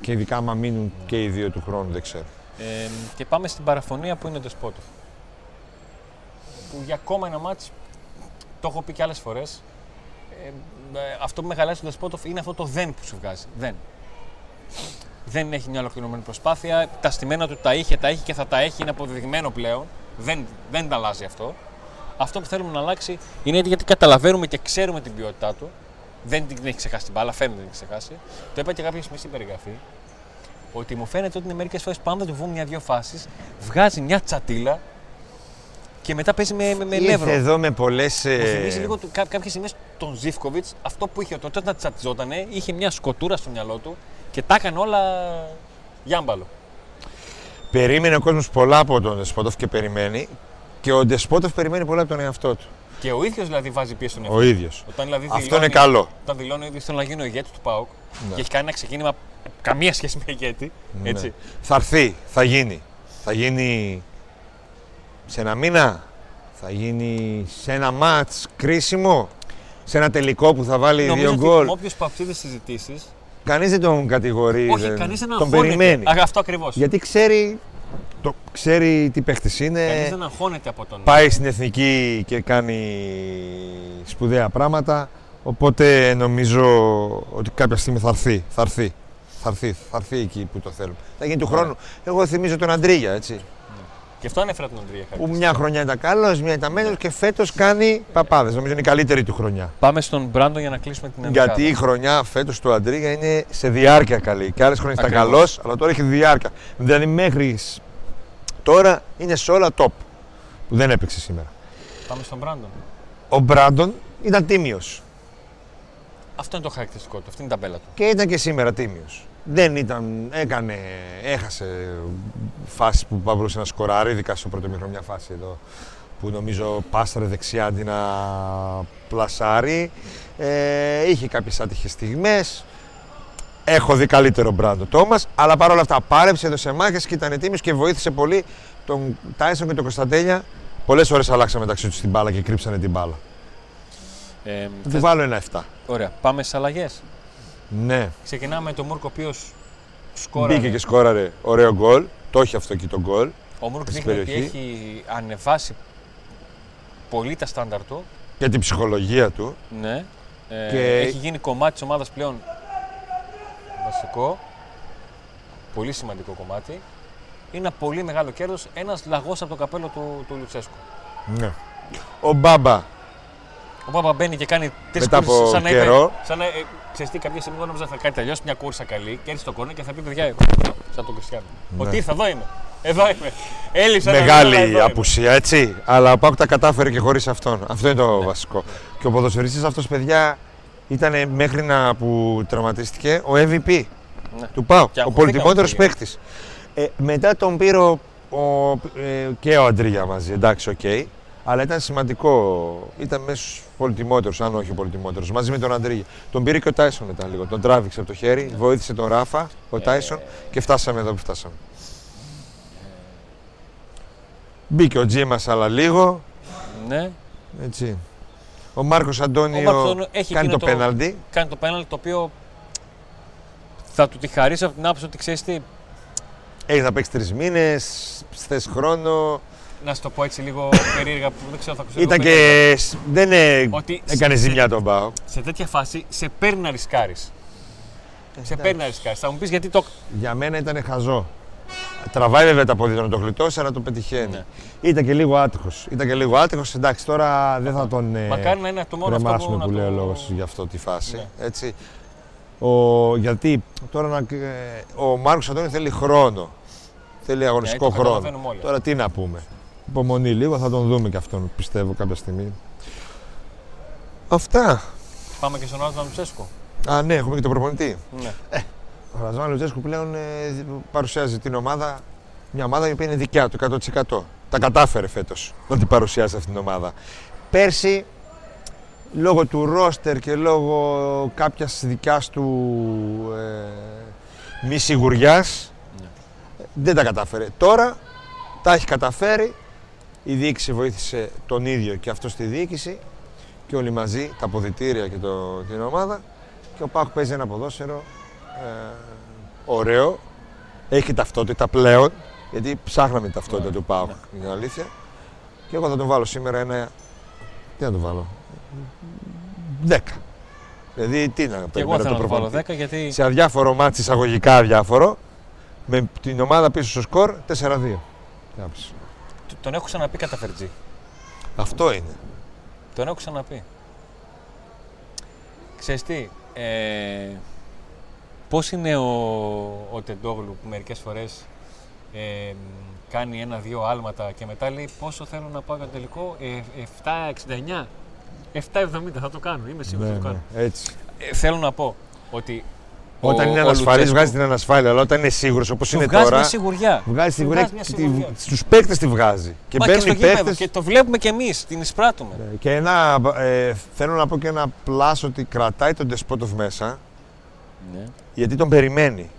[SPEAKER 2] και ειδικά άμα μείνουν και οι δύο του χρόνου, δεν ξέρω.
[SPEAKER 1] Ε, και πάμε στην παραφωνία που είναι το Σπότοφ. Που για ακόμα ένα μάτς, το έχω πει και άλλες φορές, ε, ε, αυτό που με χαλάσει το Σπότοφ είναι αυτό το δεν που σου βγάζει. Δεν. Δεν έχει μια ολοκληρωμένη προσπάθεια. Τα στημένα του τα είχε, τα έχει και θα τα έχει, είναι αποδεδειγμένο πλέον. Δεν, δεν τα αλλάζει αυτό. Αυτό που θέλουμε να αλλάξει είναι γιατί καταλαβαίνουμε και ξέρουμε την ποιότητά του. Δεν την έχει ξεχάσει την μπάλα, φαίνεται ότι την έχει ξεχάσει. Το είπα και κάποια στιγμή στην περιγραφή ότι μου φαίνεται ότι είναι μερικές φορές πάντα του βγουν μια-δυο φάσεις, βγάζει μια τσατίλα και μετά παίζει με, με, με
[SPEAKER 2] Ήρθε
[SPEAKER 1] νεύρο.
[SPEAKER 2] εδώ με πολλές.
[SPEAKER 1] Μου θυμίζει λίγο κάποιες στιγμές τον Ζήφκοβιτς, αυτό που είχε τότε να τσατιζότανε, είχε μια σκοτούρα στο μυαλό του και τα έκανε όλα γιάμπαλο.
[SPEAKER 2] Περίμενε ο κόσμος πολλά από τον Δεσπότοφ και περιμένει. Και ο Ντεσπότοφ περιμένει πολλά από τον εαυτό του.
[SPEAKER 1] Και ο ίδιος δηλαδή βάζει πίεση στον εαυτό
[SPEAKER 2] Ο
[SPEAKER 1] του.
[SPEAKER 2] ίδιος.
[SPEAKER 1] Όταν, δηλαδή,
[SPEAKER 2] Αυτό
[SPEAKER 1] δηλώνει-
[SPEAKER 2] είναι καλό.
[SPEAKER 1] Όταν δηλώνει ότι θέλω να γίνω ηγέτης του ΠΑΟΚ
[SPEAKER 2] Ναι.
[SPEAKER 1] και έχει κάνει ένα ξεκίνημα καμία σχέση με ηγέτη. Έτσι.
[SPEAKER 2] Ναι. Θα έρθει, θα γίνει. Θα γίνει σε ένα μήνα. Θα γίνει σε ένα μάτς κρίσιμο. Σε ένα τελικό που θα βάλει
[SPEAKER 1] Νομίζω
[SPEAKER 2] δύο
[SPEAKER 1] ότι
[SPEAKER 2] γκολ.
[SPEAKER 1] με όποιο παυξίδε συζητήσει.
[SPEAKER 2] Κανείς δεν τον κατηγορεί.
[SPEAKER 1] Όχι,
[SPEAKER 2] δεν-
[SPEAKER 1] κανείς δεν
[SPEAKER 2] Τον
[SPEAKER 1] αγχώνεται.
[SPEAKER 2] περιμένει.
[SPEAKER 1] Α, αυτό ακριβώς.
[SPEAKER 2] Γιατί ξέρει, το, ξέρει τι παίχτης είναι.
[SPEAKER 1] Κανείς δεν αγχώνεται από τον.
[SPEAKER 2] Πάει στην εθνική και κάνει σπουδαία πράγματα. Οπότε νομίζω ότι κάποια στιγμή θα έρθει. Θα έρθει. Θα έρθει, θα έρθει εκεί που το θέλουμε. Θα γίνει του χρόνου. Εγώ θυμίζω τον Αντρίγια, έτσι.
[SPEAKER 1] Και αυτό ανέφερα τον Αντρία.
[SPEAKER 2] Που μια χρονιά ήταν καλός, μια ήταν μέτρο και φέτος κάνει παπάδες. Νομίζω είναι η καλύτερη του χρονιά.
[SPEAKER 1] Πάμε στον Μπράντον για να κλείσουμε την
[SPEAKER 2] Γιατί η χρονιά φέτος του Αντρίγια είναι σε διάρκεια καλή. Και άλλες χρονιές ήταν καλός,
[SPEAKER 1] Ακριβώς.
[SPEAKER 2] αλλά τώρα έχει διάρκεια. Δηλαδή μέχρι σ- τώρα είναι σε όλα top. Που δεν έπαιξε σήμερα.
[SPEAKER 1] Πάμε στον Μπράντον.
[SPEAKER 2] Ο Μπράντον ήταν τίμιος.
[SPEAKER 1] Αυτό είναι το χαρακτηριστικό του. Αυτή είναι η ταμπέλα του.
[SPEAKER 2] Και ήταν και σήμερα τίμιος. Δεν ήταν, έκανε, έχασε φάσεις που μπορούσε να σκοράρει, ειδικά στο πρώτο μήχρονο μια φάση εδώ που νομίζω πάσταρε δεξιά αντί να πλασάρει. Ε, είχε κάποιες άτυχες στιγμές. Έχω δει καλύτερο Μπράντο Τόμας, αλλά παρόλα αυτά πάρεψε, έδωσε μάχες και ήταν τίμιος και βοήθησε πολύ τον Τάισον και τον Κωνσταντέλια. Πολλές φορές αλλάξαμε μεταξύ τους την μπάλα και κρύψανε την μπάλα.
[SPEAKER 1] Ε,
[SPEAKER 2] Θα
[SPEAKER 1] θες-
[SPEAKER 2] του βάλω ένα 7.
[SPEAKER 1] Ωραία. Πάμε στις αλλαγές.
[SPEAKER 2] Ναι.
[SPEAKER 1] Ξεκινάμε με τον Μούρκο, ο οποίος σκόραρε.
[SPEAKER 2] Μπήκε και σκόραρε ωραίο γκολ. Το έχει αυτό εκεί το γκολ.
[SPEAKER 1] Ο Μούρκος
[SPEAKER 2] στην
[SPEAKER 1] δείχνει ότι
[SPEAKER 2] περιοχή.
[SPEAKER 1] έχει ανεβάσει πολύ τα στάνταρ του.
[SPEAKER 2] Και την ψυχολογία του.
[SPEAKER 1] Ναι. Ε,
[SPEAKER 2] Και-
[SPEAKER 1] Έχει γίνει κομμάτι της ομάδας πλέον βασικό. Πολύ σημαντικό κομμάτι. Είναι ένα πολύ μεγάλο κέρδος. Ένας λαγός από το καπέλο του, του Λουτσέσκου.
[SPEAKER 2] Ναι. Ο Μπάμπα
[SPEAKER 1] Ο Πάπα μπαίνει και κάνει τρεις
[SPEAKER 2] Μετά από
[SPEAKER 1] σαν να
[SPEAKER 2] καιρό.
[SPEAKER 1] Είπε, σαν να, ε, ξέρεις τι, κάποια στιγμή εγώ νόμιζα θα κάνει τελειώσει μια κούρσα καλή και έρθει στο κόρνο και θα πει παιδιά, εγώ, σαν τον Κριστιανό.
[SPEAKER 2] Ναι.
[SPEAKER 1] Ότι ήρθα, εδώ είμαι. Εδώ είμαι. Έλειψα ένα βήμα,
[SPEAKER 2] μεγάλη
[SPEAKER 1] εδώ είμαι.
[SPEAKER 2] απουσία, έτσι. Αλλά ο Πάκου τα κατάφερε και χωρίς αυτόν. Αυτό είναι το βασικό. Και ο ποδοσφαιριστής αυτός, παιδιά, ήταν μέχρι να που τραυματίστηκε ο MVP
[SPEAKER 1] Ναι.
[SPEAKER 2] του ΠΑΟ. Ο
[SPEAKER 1] αγχωθήκαμε
[SPEAKER 2] πολυτιμότερος
[SPEAKER 1] πολύ.
[SPEAKER 2] παίχτης. Ε, μετά τον πήρε ο, ο- ε, και ο Αντρίγια μαζί, εντάξει, οκ. Αλλά ήταν σημαντικό. Ήταν μέσω πολυτιμότερος, αν όχι ο πολυτιμότερος, μαζί με τον Αντρίγια. Τον πήρε και ο Τάισον μετά λίγο. Τον τράβηξε από το χέρι, βοήθησε τον Ράφα, ο
[SPEAKER 1] Ε.
[SPEAKER 2] Τάισον και φτάσαμε εδώ που φτάσαμε. Μπήκε ο Τζίμας, αλλά λίγο.
[SPEAKER 1] Ναι,
[SPEAKER 2] Έτσι. Ο Μάρκος
[SPEAKER 1] Ο
[SPEAKER 2] Αντώνιο
[SPEAKER 1] Μάρκος Αντώνιο έχει
[SPEAKER 2] κάνει το,
[SPEAKER 1] εκείνο το-
[SPEAKER 2] πέναλτι.
[SPEAKER 1] κάνει το πέναλ το οποίο θα του τη χαρίσει από την άποψη ότι ξέρεις τι,
[SPEAKER 2] Έχει να παίξει τρεις μήνες, θες χρόνο.
[SPEAKER 1] Να σου το πω έτσι λίγο περίεργα που δεν ξέρω θα ακουστεί
[SPEAKER 2] Ήταν
[SPEAKER 1] λίγο περίεργα.
[SPEAKER 2] και. σ- Δεν ε,
[SPEAKER 1] Ότι
[SPEAKER 2] έκανε
[SPEAKER 1] σε-
[SPEAKER 2] ζημιά τον Πάο.
[SPEAKER 1] Σε τέτοια φάση σε παίρνει να ρισκάρεις. σε παίρνει να ρισκάρεις. Θα μου πεις γιατί το.
[SPEAKER 2] Για μένα ήταν χαζό. Τραβάει βέβαια τα πόδια του να το γλιτώσει, αλλά το πετυχαίνει.
[SPEAKER 1] Ναι.
[SPEAKER 2] Ήταν και λίγο άτυχος. Ήταν και λίγο άτυχος. Εντάξει, τώρα δεν θα τον. ε,
[SPEAKER 1] Μακάρι να είναι το μόνο αυτό που
[SPEAKER 2] κρεμάσουμε
[SPEAKER 1] να
[SPEAKER 2] που
[SPEAKER 1] το...
[SPEAKER 2] λέει ο λόγος για αυτό τη φάση.
[SPEAKER 1] Ναι.
[SPEAKER 2] Έτσι. Ο, γιατί τώρα να, ε, ο Μάρκος Αντώνη θέλει χρόνο. Θέλει αγωνιστικό
[SPEAKER 1] Ναι, το
[SPEAKER 2] χρόνο.
[SPEAKER 1] καταλαβαίνουμε όλοι.
[SPEAKER 2] Τώρα τι να πούμε. Υπομονή λίγο, θα τον δούμε και αυτόν πιστεύω κάποια στιγμή. Αυτά.
[SPEAKER 1] Πάμε και στον Άλτο Λουτσέσκο.
[SPEAKER 2] Α, ναι, έχουμε και τον προπονητή.
[SPEAKER 1] Ναι.
[SPEAKER 2] Ο Ραζάν Λουτζέσκου πλέον ε, παρουσιάζει την ομάδα, μια ομάδα η οποία είναι δικιά του 100%. Τα κατάφερε φέτος να την παρουσιάσει αυτήν την ομάδα. Πέρσι, λόγω του ρόστερ και λόγω κάποιας δικιάς του ε, μη σιγουριάς, δεν τα κατάφερε. Τώρα τα έχει καταφέρει. Η διοίκηση βοήθησε τον ίδιο και αυτό στη διοίκηση και όλοι μαζί, τα αποδητήρια και το, την ομάδα. Και ο Πάκ παίζει ένα ποδόσφαιρο ε, ωραίο. Έχει ταυτότητα πλέον, γιατί ψάχναμε την ταυτότητα
[SPEAKER 1] Ναι,
[SPEAKER 2] του Πάου,
[SPEAKER 1] ναι.
[SPEAKER 2] είναι αλήθεια. Και εγώ θα τον βάλω σήμερα ένα. Τι να τον βάλω. 10. Δηλαδή, τι να
[SPEAKER 1] Και εγώ
[SPEAKER 2] περιμένω
[SPEAKER 1] θέλω να
[SPEAKER 2] το
[SPEAKER 1] το βάλω
[SPEAKER 2] προπονητή.
[SPEAKER 1] 10 γιατί.
[SPEAKER 2] Σε αδιάφορο μάτι, εισαγωγικά αδιάφορο, με την ομάδα πίσω στο σκορ 4-2. Κάπως.
[SPEAKER 1] Τον έχω ξαναπεί κατά Φερτζή.
[SPEAKER 2] Αυτό είναι.
[SPEAKER 1] Τον έχω ξαναπεί. Ξέρεις τι, ε, πώς είναι ο, ο Τεντόγλου που μερικές φορές ε, κάνει ένα-δύο άλματα και μετά λέει πόσο θέλω να πάω για το τελικό, ε, 7-69. 7,70 θα το κάνω. Είμαι σίγουρος
[SPEAKER 2] Ναι,
[SPEAKER 1] θα το κάνω.
[SPEAKER 2] ναι, έτσι.
[SPEAKER 1] Ε, θέλω να πω ότι.
[SPEAKER 2] Όταν
[SPEAKER 1] ο-
[SPEAKER 2] είναι
[SPEAKER 1] ο
[SPEAKER 2] ανασφαλή,
[SPEAKER 1] Λουτσέσκου
[SPEAKER 2] βγάζει την ανασφάλεια. Αλλά όταν είναι σίγουρος, όπως
[SPEAKER 1] του
[SPEAKER 2] είναι
[SPEAKER 1] βγάζει
[SPEAKER 2] τώρα.
[SPEAKER 1] μια σιγουριά.
[SPEAKER 2] Βγάζει
[SPEAKER 1] Του
[SPEAKER 2] σιγουριά
[SPEAKER 1] μια
[SPEAKER 2] και
[SPEAKER 1] σιγουριά.
[SPEAKER 2] στους παίκτες τη βγάζει. Και
[SPEAKER 1] Μα και
[SPEAKER 2] μπαίνουν
[SPEAKER 1] στο
[SPEAKER 2] οι
[SPEAKER 1] γήπεδο.
[SPEAKER 2] παίκτε.
[SPEAKER 1] Και το βλέπουμε κι εμείς, την εισπράττουμε.
[SPEAKER 2] Και ένα, ε, θέλω να πω και ένα πλάσο ότι κρατάει τον Ντεσπότοφ μέσα
[SPEAKER 1] Ναι.
[SPEAKER 2] γιατί τον περιμένει.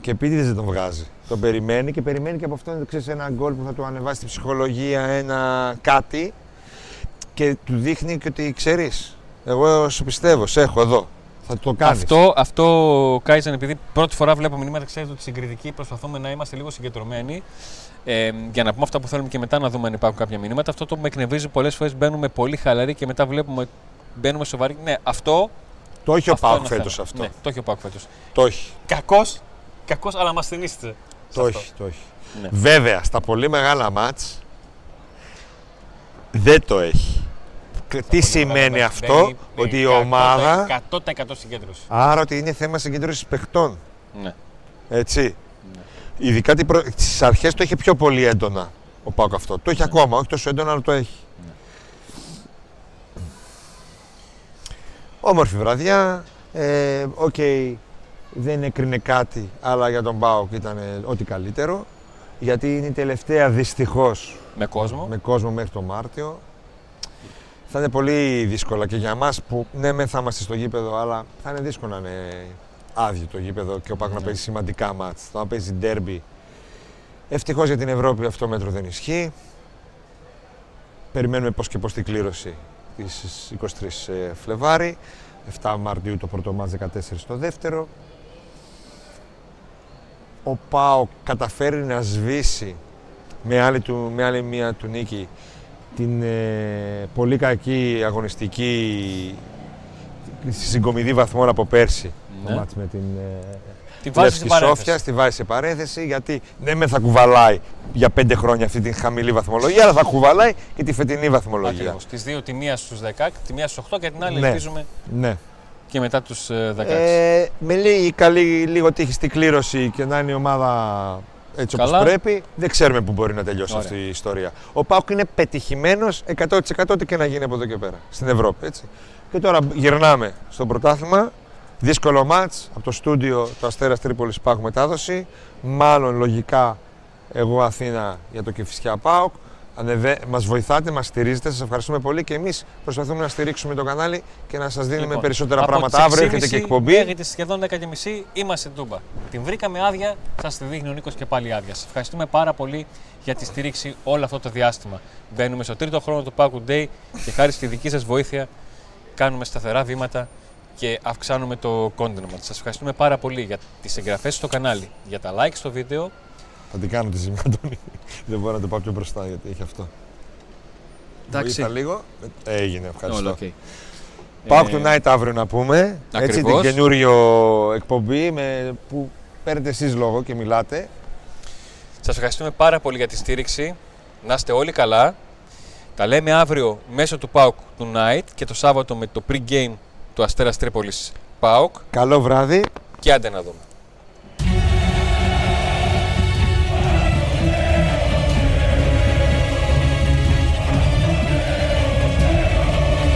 [SPEAKER 2] Και επίτηδες δεν τον βγάζει. Τον περιμένει και περιμένει και από αυτόν ξέρεις, ένα γκολ που θα του ανεβάσει την ψυχολογία, ένα κάτι και του δείχνει και ότι ξέρεις. Εγώ σου πιστεύω, σε έχω εδώ. Θα το κάνεις.
[SPEAKER 1] Αυτό, αυτό Κάιζεν, επειδή πρώτη φορά βλέπω μηνύματα, ξέρετε ότι συγκριτικοί προσπαθούμε να είμαστε λίγο συγκεντρωμένοι. Ε, για να πούμε αυτά που θέλουμε και μετά να δούμε αν υπάρχουν κάποια μηνύματα. Αυτό το που με εκνευρίζει πολλές φορές μπαίνουμε πολύ χαλαροί και μετά βλέπουμε μπαίνουμε σοβαροί. Ναι, αυτό.
[SPEAKER 2] Το έχει ο
[SPEAKER 1] αυτό
[SPEAKER 2] Πάουκ
[SPEAKER 1] είναι
[SPEAKER 2] φέτος
[SPEAKER 1] θέμα.
[SPEAKER 2] αυτό.
[SPEAKER 1] Ναι, το έχει ο Πάουκ φέτος.
[SPEAKER 2] Το έχει.
[SPEAKER 1] Κακός, κακός, αλλά μας θυμίσετε.
[SPEAKER 2] Το έχει, το έχει.
[SPEAKER 1] Ναι.
[SPEAKER 2] Βέβαια, στα πολύ μεγάλα ματς δεν το έχει. Και Τι σημαίνει αυτό, ότι η ομάδα...
[SPEAKER 1] 100% συγκέντρωση.
[SPEAKER 2] Άρα ότι είναι θέμα συγκέντρωσης παιχτών,
[SPEAKER 1] Ναι.
[SPEAKER 2] έτσι. Ειδικά τι προ... στις αρχές το είχε πιο πολύ έντονα ο ΠΑΟΚ αυτό. Το έχει ακόμα, όχι τόσο έντονα, αλλά το έχει. Όμορφη βραδιά. Ε, Οκ, δεν έκρινε κάτι, αλλά για τον Πάουκ ήταν ό,τι καλύτερο. Γιατί είναι η τελευταία δυστυχώς
[SPEAKER 1] Με κόσμο.
[SPEAKER 2] με κόσμο μέχρι το Μάρτιο. Θα είναι πολύ δύσκολα και για μας που ναι μεν θα είμαστε στο γήπεδο αλλά θα είναι δύσκολο να είναι άδειο το γήπεδο και ο Πάκου να παίζει σημαντικά μάτς, θα παίζει ντέρμπι. Ευτυχώς για την Ευρώπη αυτό το μέτρο δεν ισχύει. Περιμένουμε πώς και πώς την κλήρωση της 23 Φλεβάρι. 7 Μαρτίου το πρώτο μάτς, 14 το δεύτερο. Ο ΠΑΟ καταφέρει να σβήσει με άλλη, του, με άλλη μία του νίκη την ε, πολύ κακή αγωνιστική συγκομιδή βαθμών από πέρσι.
[SPEAKER 1] Ναι.
[SPEAKER 2] Το μάτς με την ε,
[SPEAKER 1] Τη βάζει
[SPEAKER 2] Λεύσκη
[SPEAKER 1] στην παρένθεση.
[SPEAKER 2] Σόφια, τη βάζει σε παρένθεση γιατί ναι με θα κουβαλάει για πέντε χρόνια αυτή την χαμηλή βαθμολογία αλλά θα κουβαλάει και τη φετινή βαθμολογία.
[SPEAKER 1] Ακριβώς. Τις δύο, τη μία στους 16, τη μία στους 8 και την άλλη
[SPEAKER 2] Ναι.
[SPEAKER 1] ελπίζουμε
[SPEAKER 2] Ναι.
[SPEAKER 1] και μετά τους ε, 16.
[SPEAKER 2] Ε, με λίγη καλή λίγο τύχη στην κλήρωση και να είναι η ομάδα έτσι όπως
[SPEAKER 1] Καλά.
[SPEAKER 2] πρέπει, δεν ξέρουμε πού μπορεί να τελειώσει
[SPEAKER 1] Ωραία.
[SPEAKER 2] αυτή η ιστορία. Ο Πάουκ είναι πετυχημένος 100% ό,τι και να γίνει από εδώ και πέρα, στην Ευρώπη. Έτσι. Και τώρα γυρνάμε στο πρωτάθλημα. Δύσκολο μάτς, από το στούντιο του Αστέρας Τρίπολης Πάουκ μετάδοση. Μάλλον λογικά εγώ Αθήνα για το Κηφισιά Πάουκ. Ανεβε... Μας βοηθάτε, μας στηρίζετε, σας ευχαριστούμε πολύ και εμείς προσπαθούμε να στηρίξουμε το κανάλι και να σας δίνουμε
[SPEAKER 1] Λοιπόν,
[SPEAKER 2] περισσότερα
[SPEAKER 1] από
[SPEAKER 2] πράγματα.
[SPEAKER 1] τις
[SPEAKER 2] Αύριο έρχεται
[SPEAKER 1] 6.30
[SPEAKER 2] και εκπομπή.
[SPEAKER 1] Μέχρι τις σχεδόν 10.30 είμαστε τούμπα. Την βρήκαμε άδεια, σας τη δείχνει ο Νίκος και πάλι άδεια. Σας ευχαριστούμε πάρα πολύ για τη στήριξη όλο αυτό το διάστημα. Μπαίνουμε στο τρίτο χρόνο του Paco Day και χάρη στη δική σας βοήθεια κάνουμε σταθερά βήματα και αυξάνουμε το content μας. Σας ευχαριστούμε πάρα πολύ για τις εγγραφές στο κανάλι, για τα like στο βίντεο.
[SPEAKER 2] Θα την κάνω τη ζημιά, Αντώνη. Δεν μπορώ να το πάω πιο μπροστά γιατί έχει αυτό. Βοήθα λίγο. Ε, Έγινε, ευχαριστώ.
[SPEAKER 1] Όλο, okay.
[SPEAKER 2] Πάω
[SPEAKER 1] Ε,
[SPEAKER 2] Tonight αύριο να πούμε. Έτσι, την
[SPEAKER 1] ακριβώς.
[SPEAKER 2] καινούριο εκπομπή με, που παίρνετε εσείς λόγο και μιλάτε.
[SPEAKER 1] Σας ευχαριστούμε πάρα πολύ για τη στήριξη. Να είστε όλοι καλά. Τα λέμε αύριο μέσω του PAOK Tonight και το Σάββατο με το pre-game του Αστέρας Τρίπολης PAOK
[SPEAKER 2] Καλό βράδυ.
[SPEAKER 1] και άντε να δούμε.